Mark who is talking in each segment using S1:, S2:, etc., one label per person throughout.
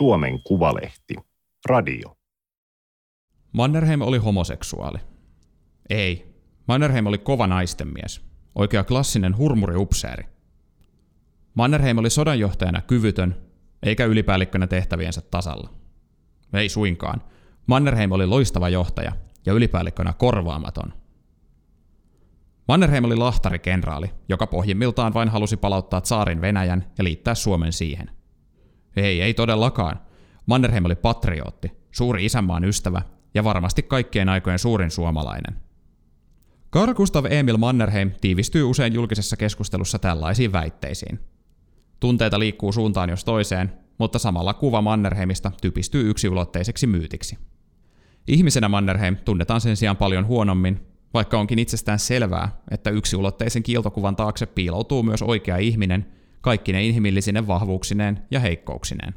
S1: Suomen Kuvalehti. Radio.
S2: Mannerheim oli homoseksuaali. Ei. Mannerheim oli kova naistenmies. Oikea klassinen hurmuriupseeri. Mannerheim oli sodanjohtajana kyvytön, eikä ylipäällikkönä tehtäviensä tasalla. Ei suinkaan. Mannerheim oli loistava johtaja ja ylipäällikkönä korvaamaton. Mannerheim oli lahtarikenraali, joka pohjimmiltaan vain halusi palauttaa saarin Venäjän ja liittää Suomen siihen. Ei, ei todellakaan. Mannerheim oli patriotti, suuri isänmaan ystävä ja varmasti kaikkien aikojen suurin suomalainen. Carl Gustav Emil Mannerheim tiivistyy usein julkisessa keskustelussa tällaisiin väitteisiin. Tunteita liikkuu suuntaan jos toiseen, mutta samalla kuva Mannerheimista typistyy yksiulotteiseksi myytiksi. Ihmisenä Mannerheim tunnetaan sen sijaan paljon huonommin, vaikka onkin itsestään selvää, että yksiulotteisen kiiltokuvan taakse piiloutuu myös oikea ihminen, kaikki ne inhimillisine vahvuuksineen ja heikkouksineen.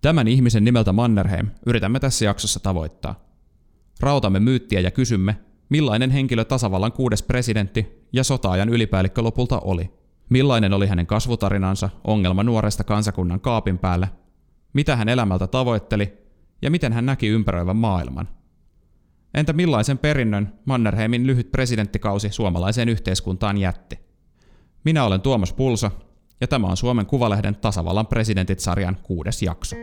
S2: Tämän ihmisen nimeltä Mannerheim yritämme tässä jaksossa tavoittaa. Rautamme myyttiä ja kysymme, millainen henkilö tasavallan kuudes presidentti ja sotaajan ylipäällikkö lopulta oli. Millainen oli hänen kasvutarinansa ongelma nuoresta kansakunnan kaapin päälle, mitä hän elämältä tavoitteli ja miten hän näki ympäröivän maailman. Entä millaisen perinnön Mannerheimin lyhyt presidenttikausi suomalaiseen yhteiskuntaan jätti? Minä olen Tuomas Pulsa, ja tämä on Suomen Kuvalehden tasavallan presidentit-sarjan kuudes jakso.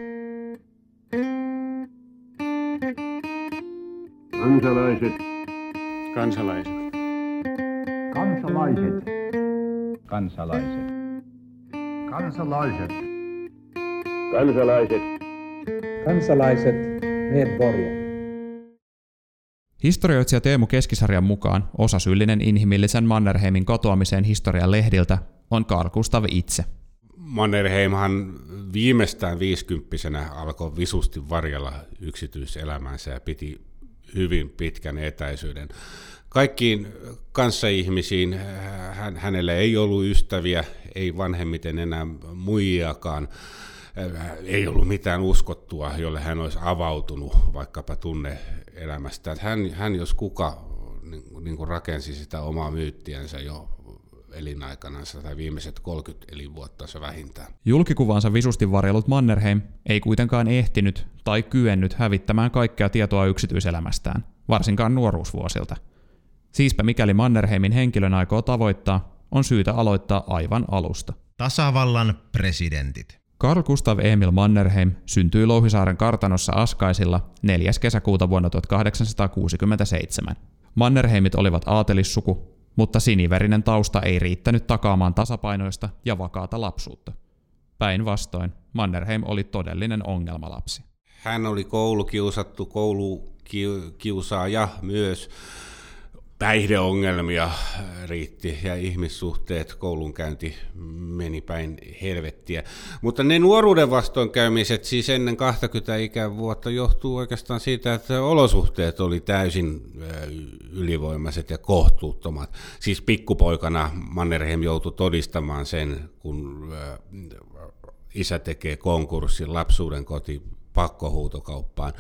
S3: Kansalaiset.
S4: Kansalaiset.
S5: Kansalaiset.
S6: Kansalaiset.
S5: Kansalaiset.
S3: Kansalaiset.
S5: Kansalaiset. Medborgare.
S2: Historioitsija Teemu Keskisarjan mukaan osasyyllinen inhimillisen Mannerheimin katoamiseen historian lehdiltä on Carl Gustav itse.
S4: Mannerheimhan viimeistään viisikymppisenä alkoi visusti varjella yksityiselämänsä ja piti hyvin pitkän etäisyyden. Kaikkiin kanssaihmisiin hän, hänellä ei ollut ystäviä, ei vanhemmiten enää muijakaan. Ei ollut mitään uskottua, jolle hän olisi avautunut vaikkapa tunne-elämästä. Hän, hän jos kuka niin, niin kuin rakensi sitä omaa myyttiänsä jo elinaikanansa tai viimeiset 30 elinvuottansa vähintään.
S2: Julkikuvansa visusti varjellut Mannerheim ei kuitenkaan ehtinyt tai kyennyt hävittämään kaikkea tietoa yksityiselämästään, varsinkaan nuoruusvuosilta. Siispä mikäli Mannerheimin henkilön aikoo tavoittaa, on syytä aloittaa aivan alusta.
S7: Tasavallan presidentit.
S2: Carl Gustav Emil Mannerheim syntyi Louhisaaren kartanossa Askaisilla 4. kesäkuuta vuonna 1867. Mannerheimit olivat aatelissuku, mutta siniverinen tausta ei riittänyt takaamaan tasapainoista ja vakaata lapsuutta. Päinvastoin, Mannerheim oli todellinen ongelmalapsi.
S4: Hän oli koulukiusattu, koulukiusaaja myös. Päihdeongelmia riitti ja ihmissuhteet, koulunkäynti meni päin helvettiä. Mutta ne nuoruuden vastoinkäymiset, siis ennen 20 ikävuotta, johtuu oikeastaan siitä, että olosuhteet oli täysin ylivoimaiset ja kohtuuttomat. Siis pikkupoikana Mannerheim joutui todistamaan sen, kun isä tekee konkurssin lapsuuden koti pakkohuutokauppaan.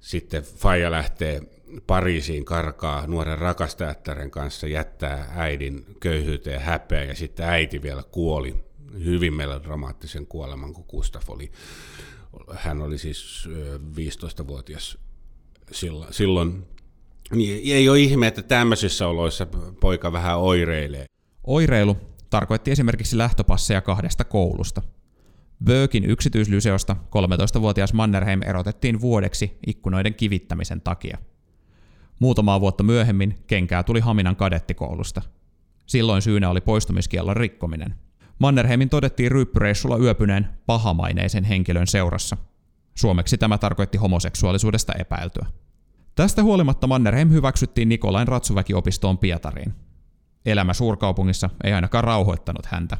S4: Sitten Faija lähtee Pariisiin karkaa nuoren rakastajattaren kanssa, jättää äidin köyhyyteen häpeä ja sitten äiti vielä kuoli hyvin melodramaattisen kuoleman, kun Gustaf oli, hän oli siis 15-vuotias silloin. silloin. Niin ei ole ihme, että tämmöisissä oloissa poika vähän oireilee.
S2: Oireilu tarkoitti esimerkiksi lähtöpasseja kahdesta koulusta. Böökin yksityislyseosta 13-vuotias Mannerheim erotettiin vuodeksi ikkunoiden kivittämisen takia – Muutamaa vuotta myöhemmin kenkää tuli Haminan kadettikoulusta. Silloin syynä oli poistumiskiellon rikkominen. Mannerheimin todettiin ryyppyreissulla yöpyneen pahamaineisen henkilön seurassa. Suomeksi tämä tarkoitti homoseksuaalisuudesta epäiltyä. Tästä huolimatta Mannerheim hyväksyttiin Nikolain Ratsuväkiopistoon Pietariin. Elämä suurkaupungissa ei ainakaan rauhoittanut häntä.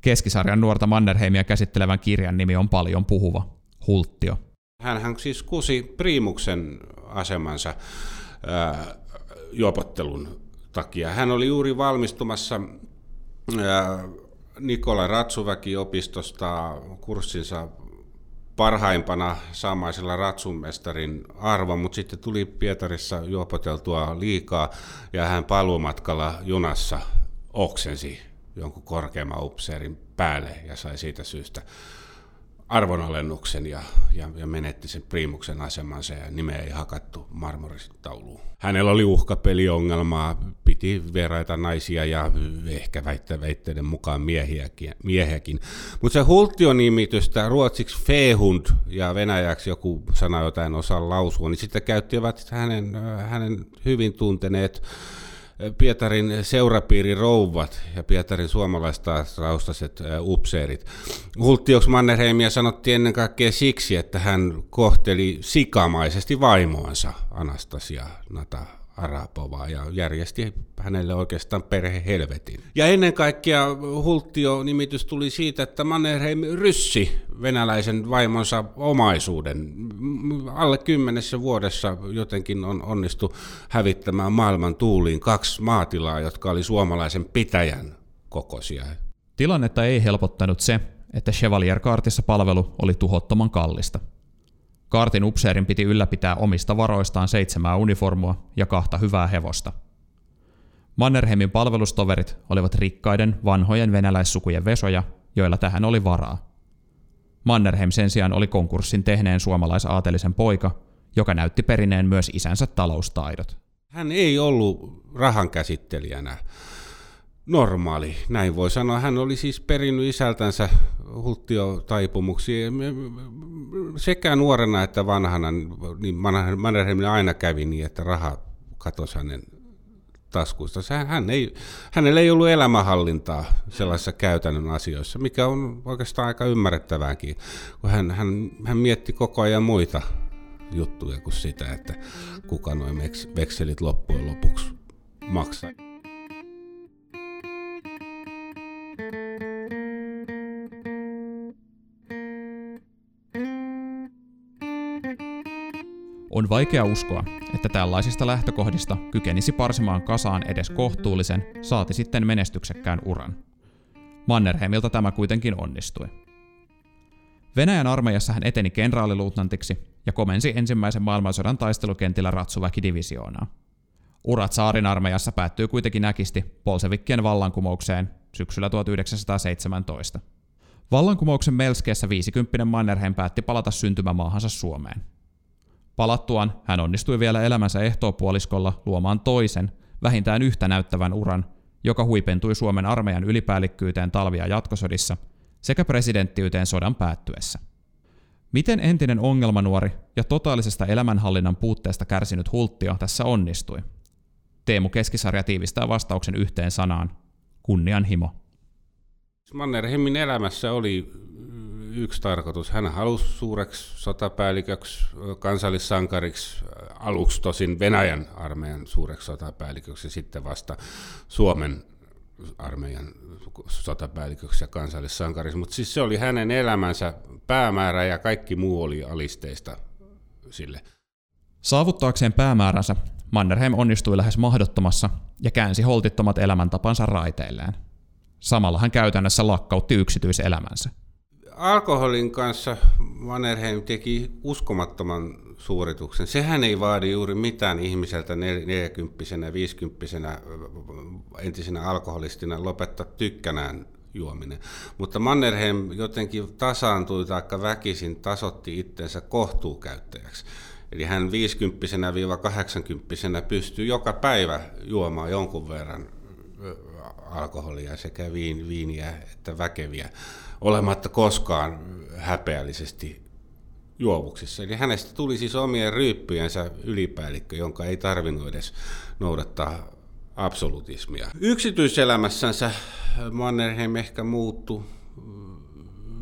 S2: Keskisarjan nuorta Mannerheimia käsittelevän kirjan nimi on paljon puhuva, Hulttio.
S4: Hän siis kusi priimuksen asemansa juopottelun takia. Hän oli juuri valmistumassa Nikola Ratsuväki-opistosta kurssinsa parhaimpana saamaisella ratsunmestarin arvo, mutta sitten tuli Pietarissa juopoteltua liikaa ja hän paluumatkalla junassa oksensi jonkun korkeamman upseerin päälle ja sai siitä syystä arvonalennuksen ja, ja, ja menetti sen priimuksen asemansa ja nimeä ei hakattu marmoritauluun. Hänellä oli uhkapeliongelmaa, piti vieraita naisia ja ehkä väitteiden mukaan miehiäkin. miehiäkin. Mutta se Hultio-nimitystä ruotsiksi Fehund ja venäjäksi joku sana, jota en osaa lausua, niin sitten käyttivät hänen, hänen hyvin tunteneet Pietarin seurapiiri rouvat ja Pietarin suomalaistaustaset upseerit. Hulttioks Mannerheimia sanottiin ennen kaikkea siksi, että hän kohteli sikamaisesti vaimoansa Anastasia Nata Arapovaa ja järjesti hänelle oikeastaan perhehelvetin. Ja ennen kaikkea Hulttio-nimitys tuli siitä, että Mannerheim ryssi venäläisen vaimonsa omaisuuden. Alle kymmenessä vuodessa jotenkin on onnistu hävittämään maailman tuuliin kaksi maatilaa, jotka oli suomalaisen pitäjän kokoisia.
S2: Tilannetta ei helpottanut se, että Chevalier-kaartissa palvelu oli tuhottoman kallista – Kaartin upseerin piti ylläpitää omista varoistaan seitsemää uniformua ja kahta hyvää hevosta. Mannerheimin palvelustoverit olivat rikkaiden, vanhojen venäläissukujen vesoja, joilla tähän oli varaa. Mannerheim sen sijaan oli konkurssin tehneen suomalaisaatelisen poika, joka näytti perineen myös isänsä taloustaidot.
S4: Hän ei ollut rahan käsittelijänä normaali, näin voi sanoa. Hän oli siis perinnyt isältänsä hulttiotaipumuksia. Sekä nuorena että vanhana, niin Mannerheimilla aina kävi niin, että raha katosi hänen taskuista. Hän ei, hänellä ei ollut elämänhallintaa sellaisissa käytännön asioissa, mikä on oikeastaan aika ymmärrettävääkin, kun hän, hän, hän mietti koko ajan muita juttuja kuin sitä, että kuka noin vekselit loppujen lopuksi maksaa.
S2: On vaikea uskoa, että tällaisista lähtökohdista kykenisi parsimaan kasaan edes kohtuullisen, saati sitten menestyksekkään uran. Mannerheimilta tämä kuitenkin onnistui. Venäjän armeijassa hän eteni kenraaliluutnantiksi ja komensi ensimmäisen maailmansodan taistelukentillä Ratsuväki-divisioonaa. Urat saarin armeijassa päättyy kuitenkin näkisti Polsevikkien vallankumoukseen syksyllä 1917. Vallankumouksen melskeessä 50 Mannerheim päätti palata syntymämaahansa Suomeen. Palattuaan hän onnistui vielä elämänsä ehtoopuoliskolla luomaan toisen, vähintään yhtä näyttävän uran, joka huipentui Suomen armeijan ylipäällikkyyteen talvia jatkosodissa sekä presidenttiyteen sodan päättyessä. Miten entinen ongelmanuori ja totaalisesta elämänhallinnan puutteesta kärsinyt Hulttio tässä onnistui? Teemu Keskisarja tiivistää vastauksen yhteen sanaan. Kunnianhimo.
S4: Mannerheimin elämässä oli yksi tarkoitus. Hän halusi suureksi sotapäälliköksi, kansallissankariksi, aluksi tosin Venäjän armeijan suureksi sotapäälliköksi ja sitten vasta Suomen armeijan sotapäälliköksi ja kansallissankariksi. Mutta siis se oli hänen elämänsä päämäärä ja kaikki muu oli alisteista sille.
S2: Saavuttaakseen päämääränsä Mannerheim onnistui lähes mahdottomassa ja käänsi holtittomat elämäntapansa raiteilleen. Samalla hän käytännössä lakkautti yksityiselämänsä
S4: alkoholin kanssa Mannerheim teki uskomattoman suorituksen. Sehän ei vaadi juuri mitään ihmiseltä 40 50 entisenä alkoholistina lopettaa tykkänään juominen. Mutta Mannerheim jotenkin tasaantui tai väkisin tasotti itsensä kohtuukäyttäjäksi. Eli hän 50-80 pystyy joka päivä juomaan jonkun verran alkoholia, sekä viiniä että väkeviä olematta koskaan häpeällisesti juovuksissa. Eli hänestä tuli siis omien ryyppyjensä ylipäällikkö, jonka ei tarvinnut edes noudattaa absolutismia. Yksityiselämässänsä Mannerheim ehkä muuttui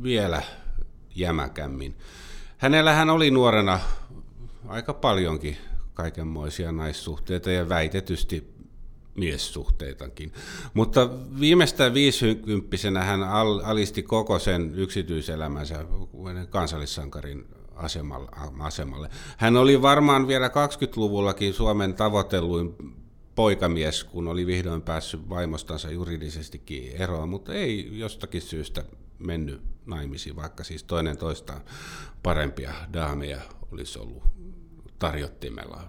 S4: vielä jämäkämmin. Hänellähän oli nuorena aika paljonkin kaikenmoisia naissuhteita ja väitetysti miessuhteitakin. Mutta viimeistään viisikymppisenä hän alisti koko sen yksityiselämänsä kansallissankarin asemalle. Hän oli varmaan vielä 20-luvullakin Suomen tavoitelluin poikamies, kun oli vihdoin päässyt vaimostansa juridisestikin eroon, mutta ei jostakin syystä mennyt naimisiin, vaikka siis toinen toistaan parempia daameja olisi ollut tarjottimella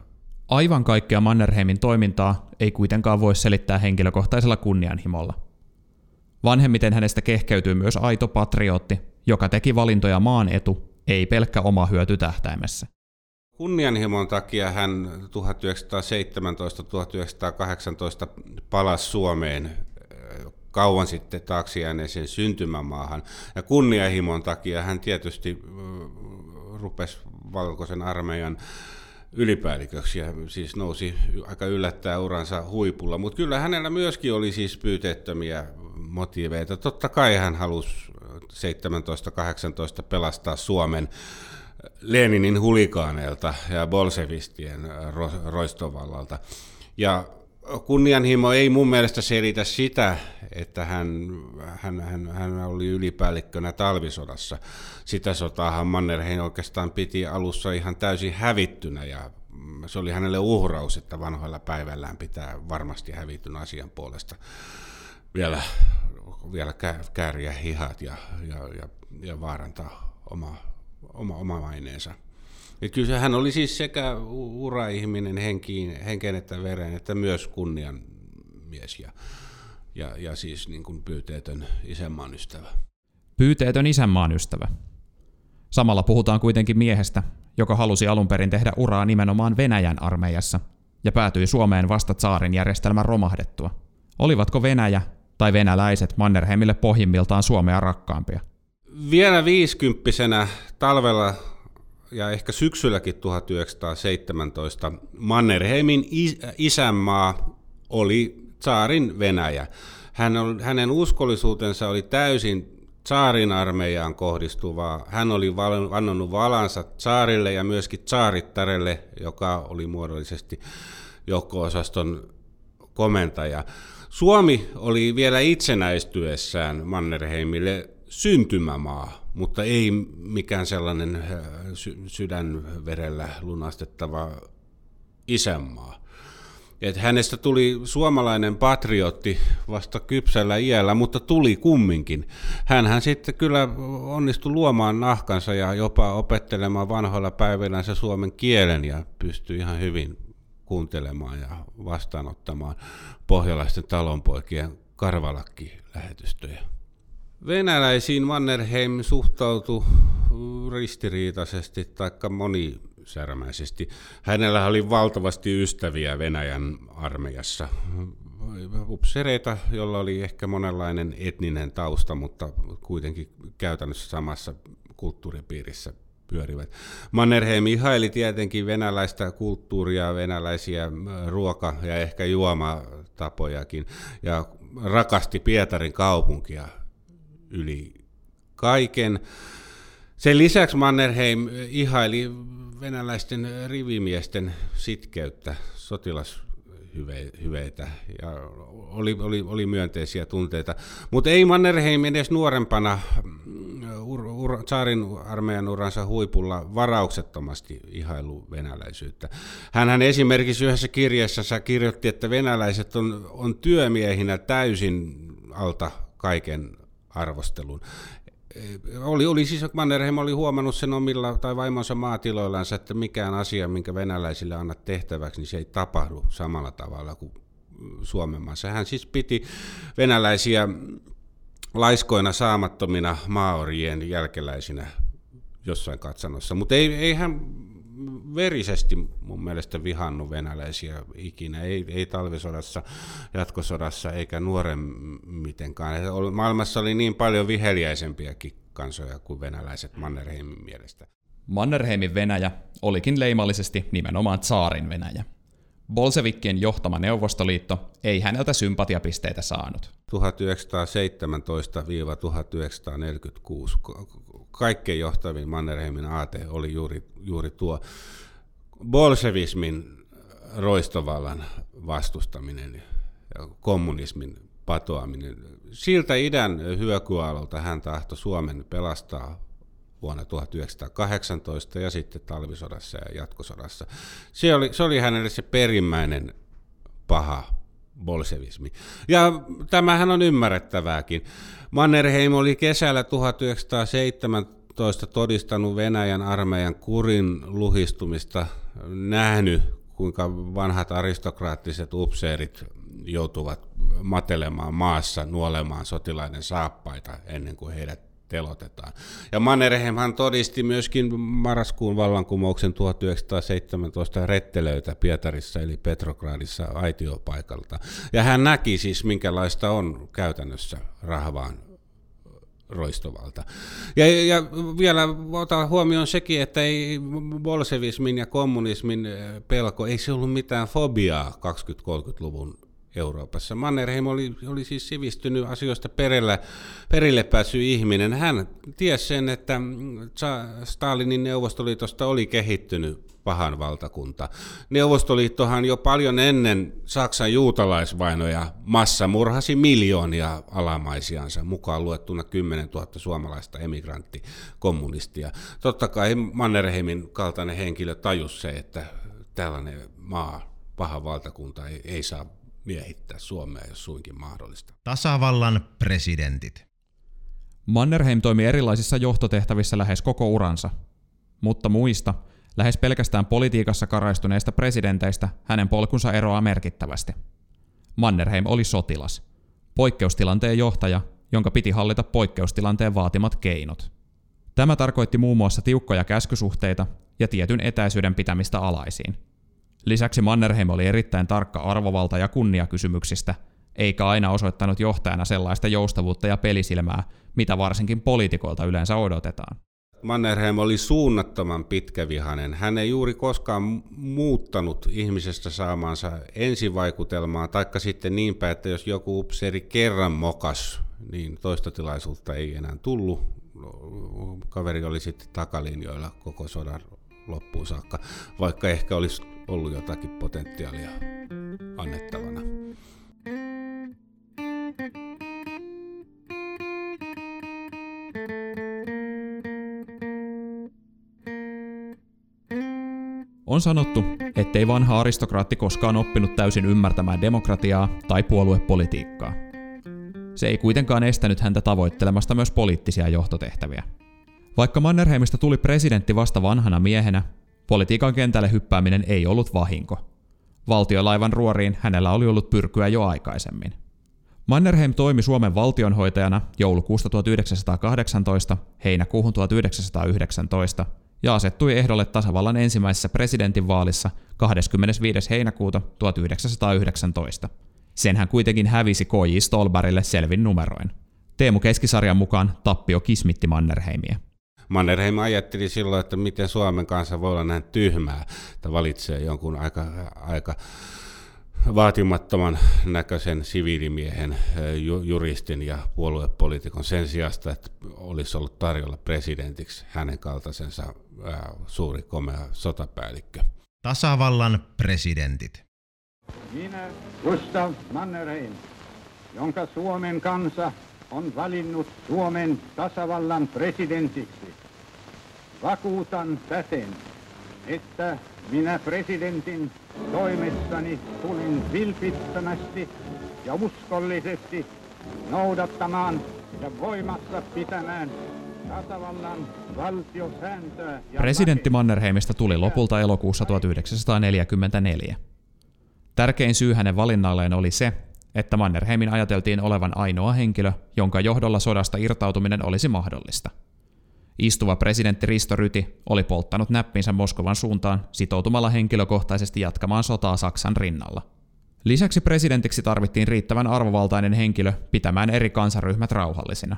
S2: Aivan kaikkea Mannerheimin toimintaa ei kuitenkaan voi selittää henkilökohtaisella kunnianhimolla. Vanhemmiten hänestä kehkeytyy myös aito patriotti joka teki valintoja maan etu, ei pelkkä oma hyöty tähtäimessä.
S4: Kunnianhimon takia hän 1917-1918 palasi Suomeen kauan sitten taakse jääneeseen syntymämaahan. Ja kunnianhimon takia hän tietysti rupesi valkoisen armeijan ylipäälliköksi ja siis nousi aika yllättää uransa huipulla. Mutta kyllä hänellä myöskin oli siis pyyteettömiä motiiveita. Totta kai hän halusi 17-18 pelastaa Suomen Leninin hulikaaneilta ja bolsevistien ro- roistovallalta. Ja kunnianhimo ei mun mielestä selitä sitä, että hän, hän, hän, hän oli ylipäällikkönä talvisodassa. Sitä sotaahan Mannerheim oikeastaan piti alussa ihan täysin hävittynä ja se oli hänelle uhraus, että vanhoilla päivällään pitää varmasti hävityn asian puolesta vielä, vielä kääriä hihat ja, ja, ja, ja vaarantaa oma, oma, oma maineensa. Et kyllä hän oli siis sekä ura-ihminen henkiin, henkeen että veren, että myös kunnian mies ja, ja, ja siis niin kuin pyyteetön isänmaan ystävä.
S2: Pyyteetön isänmaan ystävä. Samalla puhutaan kuitenkin miehestä, joka halusi alun perin tehdä uraa nimenomaan Venäjän armeijassa ja päätyi Suomeen vasta saarin järjestelmän romahdettua. Olivatko Venäjä tai venäläiset Mannerheimille pohjimmiltaan Suomea rakkaampia?
S4: Vielä viisikymppisenä talvella ja ehkä syksylläkin 1917 Mannerheimin isänmaa oli saarin Venäjä. Hän on, hänen uskollisuutensa oli täysin saarin armeijaan kohdistuvaa. Hän oli vannonut valansa saarille ja myöskin saarittarelle, joka oli muodollisesti joukko-osaston komentaja. Suomi oli vielä itsenäistyessään Mannerheimille syntymämaa, mutta ei mikään sellainen äh, sy- sydänverellä lunastettava isänmaa. Et hänestä tuli suomalainen patriotti vasta kypsällä iällä, mutta tuli kumminkin. Hänhän sitten kyllä onnistui luomaan nahkansa ja jopa opettelemaan vanhoilla päivillänsä suomen kielen ja pystyi ihan hyvin kuuntelemaan ja vastaanottamaan pohjalaisten talonpoikien karvalakki-lähetystöjä. Venäläisiin Mannerheim suhtautui ristiriitaisesti tai monisärmäisesti. Hänellä oli valtavasti ystäviä Venäjän armeijassa. Upsereita, jolla oli ehkä monenlainen etninen tausta, mutta kuitenkin käytännössä samassa kulttuuripiirissä pyörivät. Mannerheim ihaili tietenkin venäläistä kulttuuria, venäläisiä ruoka- ja ehkä juomatapojakin, ja rakasti Pietarin kaupunkia yli kaiken. Sen lisäksi Mannerheim ihaili venäläisten rivimiesten sitkeyttä, sotilashyveitä ja oli, oli, oli myönteisiä tunteita. Mutta ei Mannerheim edes nuorempana ur, ur, saarin armeijan uransa huipulla varauksettomasti ihailu venäläisyyttä. Hän esimerkiksi yhdessä kirjassa kirjoitti, että venäläiset on, on työmiehinä täysin alta kaiken arvostelun. Oli, oli siis Mannerheim oli huomannut sen omilla tai vaimonsa maatiloillansa, että mikään asia, minkä venäläisille annat tehtäväksi, niin se ei tapahdu samalla tavalla kuin Suomen maassa. Hän siis piti venäläisiä laiskoina saamattomina maaorien jälkeläisinä jossain katsannossa, mutta ei, ei hän verisesti mun mielestä vihannut venäläisiä ikinä, ei, ei talvisodassa, jatkosodassa eikä nuoren mitenkään. Maailmassa oli niin paljon viheliäisempiäkin kansoja kuin venäläiset Mannerheimin mielestä.
S2: Mannerheimin Venäjä olikin leimallisesti nimenomaan tsaarin Venäjä. Bolsevikkien johtama Neuvostoliitto ei häneltä sympatiapisteitä saanut.
S4: 1917-1946 kaikkein johtavin Mannerheimin aate oli juuri, juuri tuo bolsevismin roistovallan vastustaminen ja kommunismin patoaminen. Siltä idän hyökyalalta hän tahtoi Suomen pelastaa vuonna 1918 ja sitten talvisodassa ja jatkosodassa. Se oli, se oli hänelle se perimmäinen paha bolsevismi. Ja tämähän on ymmärrettävääkin. Mannerheim oli kesällä 1917 todistanut Venäjän armeijan kurin luhistumista, nähnyt kuinka vanhat aristokraattiset upseerit joutuvat matelemaan maassa, nuolemaan sotilaiden saappaita ennen kuin heidät telotetaan. Ja Mannerheimhan todisti myöskin marraskuun vallankumouksen 1917 rettelöitä Pietarissa eli Petrogradissa aitiopaikalta. Ja hän näki siis, minkälaista on käytännössä rahvaan roistovalta. Ja, ja vielä ota huomioon sekin, että ei bolsevismin ja kommunismin pelko, ei se ollut mitään fobiaa 20-30-luvun Euroopassa. Mannerheim oli, oli siis sivistynyt asioista perillä, perille päässyt ihminen. Hän tiesi sen, että Stalinin Neuvostoliitosta oli kehittynyt pahan valtakunta. Neuvostoliittohan jo paljon ennen Saksan juutalaisvainoja massamurhasi miljoonia alamaisiansa, mukaan luettuna 10 000 suomalaista emigranttikommunistia. Totta kai Mannerheimin kaltainen henkilö tajusi se, että tällainen maa, paha valtakunta ei, ei saa miehittää Suomea, jos suinkin mahdollista.
S7: Tasavallan presidentit.
S2: Mannerheim toimi erilaisissa johtotehtävissä lähes koko uransa, mutta muista, lähes pelkästään politiikassa karaistuneista presidenteistä hänen polkunsa eroaa merkittävästi. Mannerheim oli sotilas, poikkeustilanteen johtaja, jonka piti hallita poikkeustilanteen vaatimat keinot. Tämä tarkoitti muun muassa tiukkoja käskysuhteita ja tietyn etäisyyden pitämistä alaisiin – Lisäksi Mannerheim oli erittäin tarkka arvovalta- ja kunniakysymyksistä, eikä aina osoittanut johtajana sellaista joustavuutta ja pelisilmää, mitä varsinkin poliitikoilta yleensä odotetaan.
S4: Mannerheim oli suunnattoman pitkävihainen. Hän ei juuri koskaan muuttanut ihmisestä saamansa ensivaikutelmaa, taikka sitten niinpä, että jos joku upseeri kerran mokas, niin toista tilaisuutta ei enää tullut. Kaveri oli sitten takalinjoilla koko sodan loppuun saakka, vaikka ehkä olisi ollut jotakin potentiaalia annettavana.
S2: On sanottu, ettei vanha aristokraatti koskaan oppinut täysin ymmärtämään demokratiaa tai puoluepolitiikkaa. Se ei kuitenkaan estänyt häntä tavoittelemasta myös poliittisia johtotehtäviä. Vaikka Mannerheimista tuli presidentti vasta vanhana miehenä, Politiikan kentälle hyppääminen ei ollut vahinko. Valtiolaivan ruoriin hänellä oli ollut pyrkyä jo aikaisemmin. Mannerheim toimi Suomen valtionhoitajana joulukuusta 1918 heinäkuuhun 1919 ja asettui ehdolle tasavallan ensimmäisessä presidentinvaalissa 25. heinäkuuta 1919. Sen hän kuitenkin hävisi K.J. Stolberille selvin numeroin. Teemu Keskisarjan mukaan tappio kismitti Mannerheimia.
S4: Mannerheim ajatteli silloin, että miten Suomen kanssa voi olla näin tyhmää, että valitsee jonkun aika, aika vaatimattoman näköisen siviilimiehen, juristin ja puoluepoliitikon sen sijasta, että olisi ollut tarjolla presidentiksi hänen kaltaisensa suuri komea sotapäällikkö.
S7: Tasavallan presidentit.
S5: Minä, Gustav Mannerheim, jonka Suomen kansa on valinnut Suomen tasavallan presidentiksi. Vakuutan täten, että minä presidentin toimessani tulin vilpittömästi ja uskollisesti noudattamaan ja voimassa pitämään
S2: Presidentti Mannerheimista tuli lopulta elokuussa 1944. Tärkein syy hänen valinnalleen oli se, että Mannerheimin ajateltiin olevan ainoa henkilö, jonka johdolla sodasta irtautuminen olisi mahdollista. Istuva presidentti Risto Ryti oli polttanut näppinsä Moskovan suuntaan sitoutumalla henkilökohtaisesti jatkamaan sotaa Saksan rinnalla. Lisäksi presidentiksi tarvittiin riittävän arvovaltainen henkilö pitämään eri kansaryhmät rauhallisina.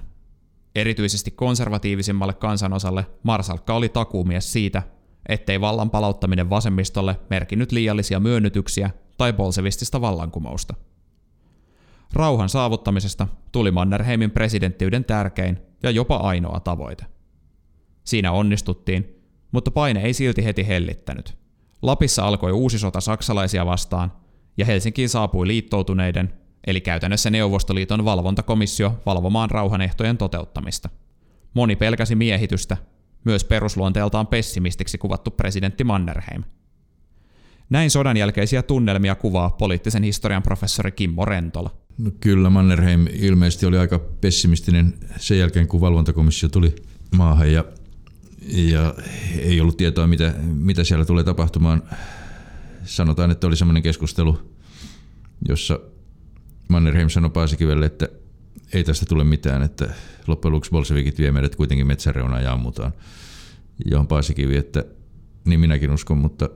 S2: Erityisesti konservatiivisimmalle kansanosalle Marsalkka oli takuumies siitä, ettei vallan palauttaminen vasemmistolle merkinnyt liiallisia myönnytyksiä tai bolsevistista vallankumousta. Rauhan saavuttamisesta tuli Mannerheimin presidenttiyden tärkein ja jopa ainoa tavoite. Siinä onnistuttiin, mutta paine ei silti heti hellittänyt. Lapissa alkoi uusi sota saksalaisia vastaan, ja Helsinkiin saapui liittoutuneiden, eli käytännössä Neuvostoliiton valvontakomissio valvomaan rauhanehtojen toteuttamista. Moni pelkäsi miehitystä, myös perusluonteeltaan pessimistiksi kuvattu presidentti Mannerheim. Näin sodan jälkeisiä tunnelmia kuvaa poliittisen historian professori Kimmo Rentola.
S8: No kyllä, Mannerheim ilmeisesti oli aika pessimistinen sen jälkeen, kun valvontakomissio tuli maahan ja, ja ei ollut tietoa, mitä, mitä siellä tulee tapahtumaan. Sanotaan, että oli semmoinen keskustelu, jossa Mannerheim sanoi Paasikivelle, että ei tästä tule mitään, että loppujen lopuksi bolsevikit vie meidät kuitenkin metsäreunaan ja ammutaan. Johon Paasikivi, että niin minäkin uskon, mutta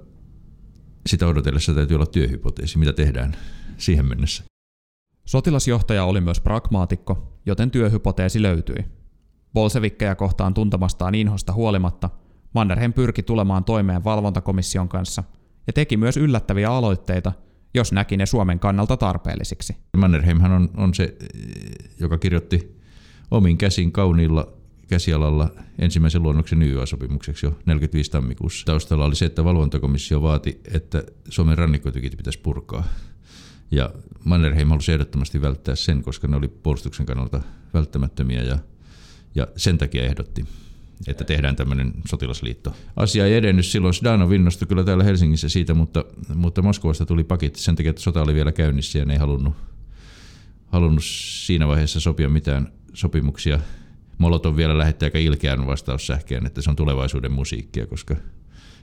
S8: sitä odotellessa täytyy olla työhypoteesi, mitä tehdään siihen mennessä.
S2: Sotilasjohtaja oli myös pragmaatikko, joten työhypoteesi löytyi. Bolsevikkeja kohtaan tuntemastaan inhosta huolimatta, Mannerheim pyrki tulemaan toimeen valvontakomission kanssa ja teki myös yllättäviä aloitteita, jos näki ne Suomen kannalta tarpeellisiksi.
S8: Mannerheimhan on, on se, joka kirjoitti omin käsin kauniilla käsialalla ensimmäisen luonnoksen YA-sopimukseksi jo 45 tammikuussa. Taustalla oli se, että valvontakomissio vaati, että Suomen rannikkotykit pitäisi purkaa. Ja Mannerheim halusi ehdottomasti välttää sen, koska ne oli puolustuksen kannalta välttämättömiä ja, ja sen takia ehdotti että tehdään tämmöinen sotilasliitto. Asia ei edennyt silloin. Sdanov innostui kyllä täällä Helsingissä siitä, mutta, mutta Moskovasta tuli pakit sen takia, että sota oli vielä käynnissä ja ne ei halunnut, halunnut siinä vaiheessa sopia mitään sopimuksia. Molotov vielä lähetti aika ilkeän vastaussähkeen, että se on tulevaisuuden musiikkia, koska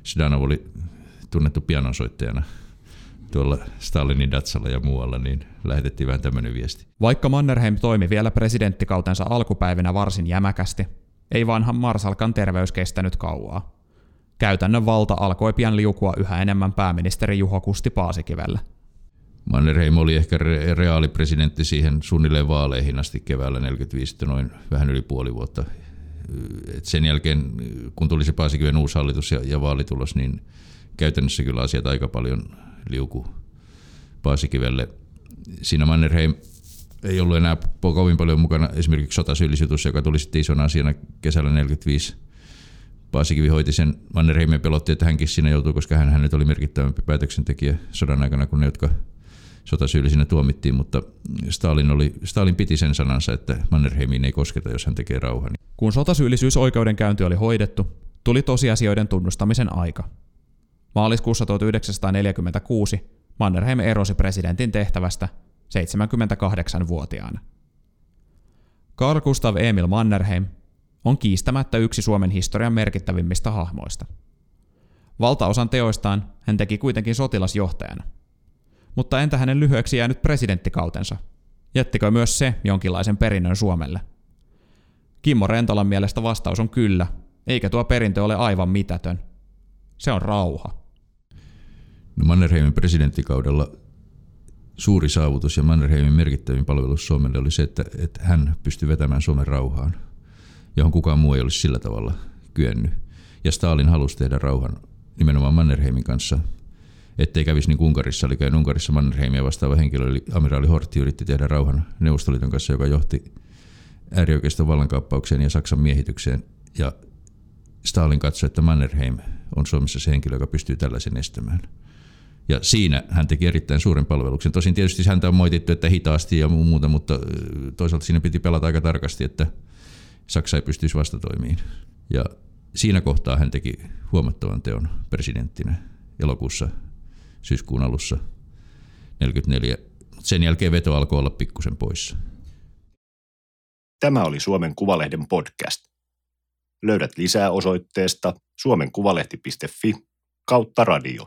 S8: Sdanov oli tunnettu pianonsoittajana tuolla Stalinin Datsalla ja muualla, niin lähetettiin vähän tämmöinen viesti.
S2: Vaikka Mannerheim toimi vielä presidenttikautensa alkupäivinä varsin jämäkästi, ei vanhan Marsalkan terveys kestänyt kauaa. Käytännön valta alkoi pian liukua yhä enemmän pääministeri Juho Kusti Paasikivelle.
S8: Mannerheim oli ehkä re- reaalipresidentti siihen suunnilleen vaaleihin asti keväällä 45, noin vähän yli puoli vuotta. Et sen jälkeen, kun tuli se Paasikiven uusi hallitus ja, ja vaalitulos, niin käytännössä kyllä asiat aika paljon liuku Paasikivelle. Siinä Mannerheim ei ollut enää kovin paljon mukana esimerkiksi sotasyyllisytys, joka tuli sitten isona asiana kesällä 45. Paasikivi hoiti sen, Mannerheimen pelotti, että hänkin siinä joutuu, koska hän, hän nyt oli merkittävämpi päätöksentekijä sodan aikana kuin ne, jotka sotasyyllisinä tuomittiin, mutta Stalin, oli, Stalin piti sen sanansa, että Mannerheimiin ei kosketa, jos hän tekee rauhan.
S2: Kun sotasyyllisyysoikeudenkäynti oli hoidettu, tuli tosiasioiden tunnustamisen aika. Maaliskuussa 1946 Mannerheim erosi presidentin tehtävästä 78-vuotiaana. Carl Gustav Emil Mannerheim on kiistämättä yksi Suomen historian merkittävimmistä hahmoista. Valtaosan teoistaan hän teki kuitenkin sotilasjohtajana. Mutta entä hänen lyhyeksi jäänyt presidenttikautensa? Jättikö myös se jonkinlaisen perinnön Suomelle? Kimmo Rentolan mielestä vastaus on kyllä, eikä tuo perintö ole aivan mitätön. Se on rauha.
S8: No Mannerheimin presidenttikaudella suuri saavutus ja Mannerheimin merkittävin palvelus Suomelle oli se, että, että hän pystyi vetämään Suomen rauhaan, johon kukaan muu ei olisi sillä tavalla kyennyt. Ja Stalin halusi tehdä rauhan nimenomaan Mannerheimin kanssa, ettei kävisi niin kuin Unkarissa. Eli Unkarissa Mannerheimia vastaava henkilö, eli amiraali Hortti, yritti tehdä rauhan Neuvostoliiton kanssa, joka johti äärioikeiston vallankaappaukseen ja Saksan miehitykseen. Ja Stalin katsoi, että Mannerheim on Suomessa se henkilö, joka pystyy tällaisen estämään. Ja siinä hän teki erittäin suuren palveluksen. Tosin tietysti häntä on moitittu, että hitaasti ja muuta, mutta toisaalta siinä piti pelata aika tarkasti, että Saksa ei pystyisi vastatoimiin. Ja siinä kohtaa hän teki huomattavan teon presidenttinä elokuussa syyskuun alussa 44. Sen jälkeen veto alkoi olla pikkusen poissa.
S1: Tämä oli Suomen Kuvalehden podcast. Löydät lisää osoitteesta suomenkuvalehti.fi kautta radio.